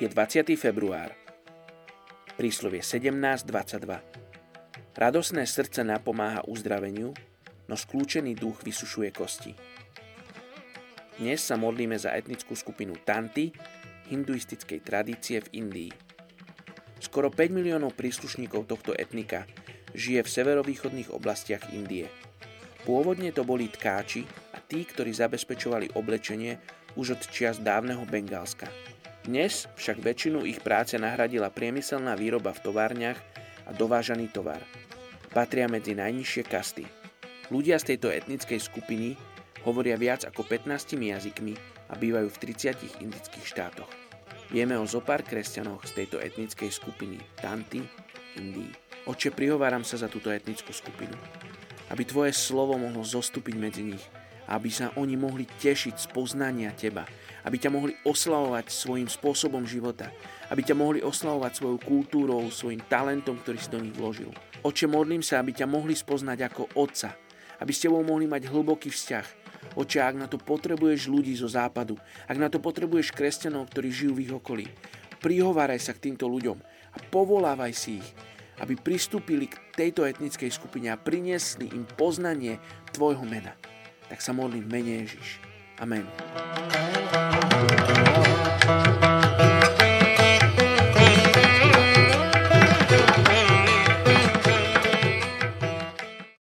Je 20. február. Príslovie 17.22. Radosné srdce napomáha uzdraveniu, no skľúčený duch vysušuje kosti. Dnes sa modlíme za etnickú skupinu Tanti, hinduistickej tradície v Indii. Skoro 5 miliónov príslušníkov tohto etnika žije v severovýchodných oblastiach Indie. Pôvodne to boli tkáči a tí, ktorí zabezpečovali oblečenie už od čias dávneho Bengálska. Dnes však väčšinu ich práce nahradila priemyselná výroba v továrniach a dovážaný tovar. Patria medzi najnižšie kasty. Ľudia z tejto etnickej skupiny hovoria viac ako 15 jazykmi a bývajú v 30 indických štátoch. Vieme o zopár kresťanoch z tejto etnickej skupiny Tanti, Indii. Oče, prihováram sa za túto etnickú skupinu, aby Tvoje slovo mohlo zostúpiť medzi nich aby sa oni mohli tešiť z poznania Teba, aby ťa mohli oslavovať svojim spôsobom života, aby ťa mohli oslavovať svojou kultúrou, svojim talentom, ktorý si do nich vložil. Oče, modlím sa, aby ťa mohli spoznať ako Otca, aby s Tebou mohli mať hlboký vzťah. Oče, ak na to potrebuješ ľudí zo západu, ak na to potrebuješ kresťanov, ktorí žijú v ich okolí, prihováraj sa k týmto ľuďom a povolávaj si ich, aby pristúpili k tejto etnickej skupine a priniesli im poznanie Tvojho mena tak sa modlím v mene Ježiš. Amen.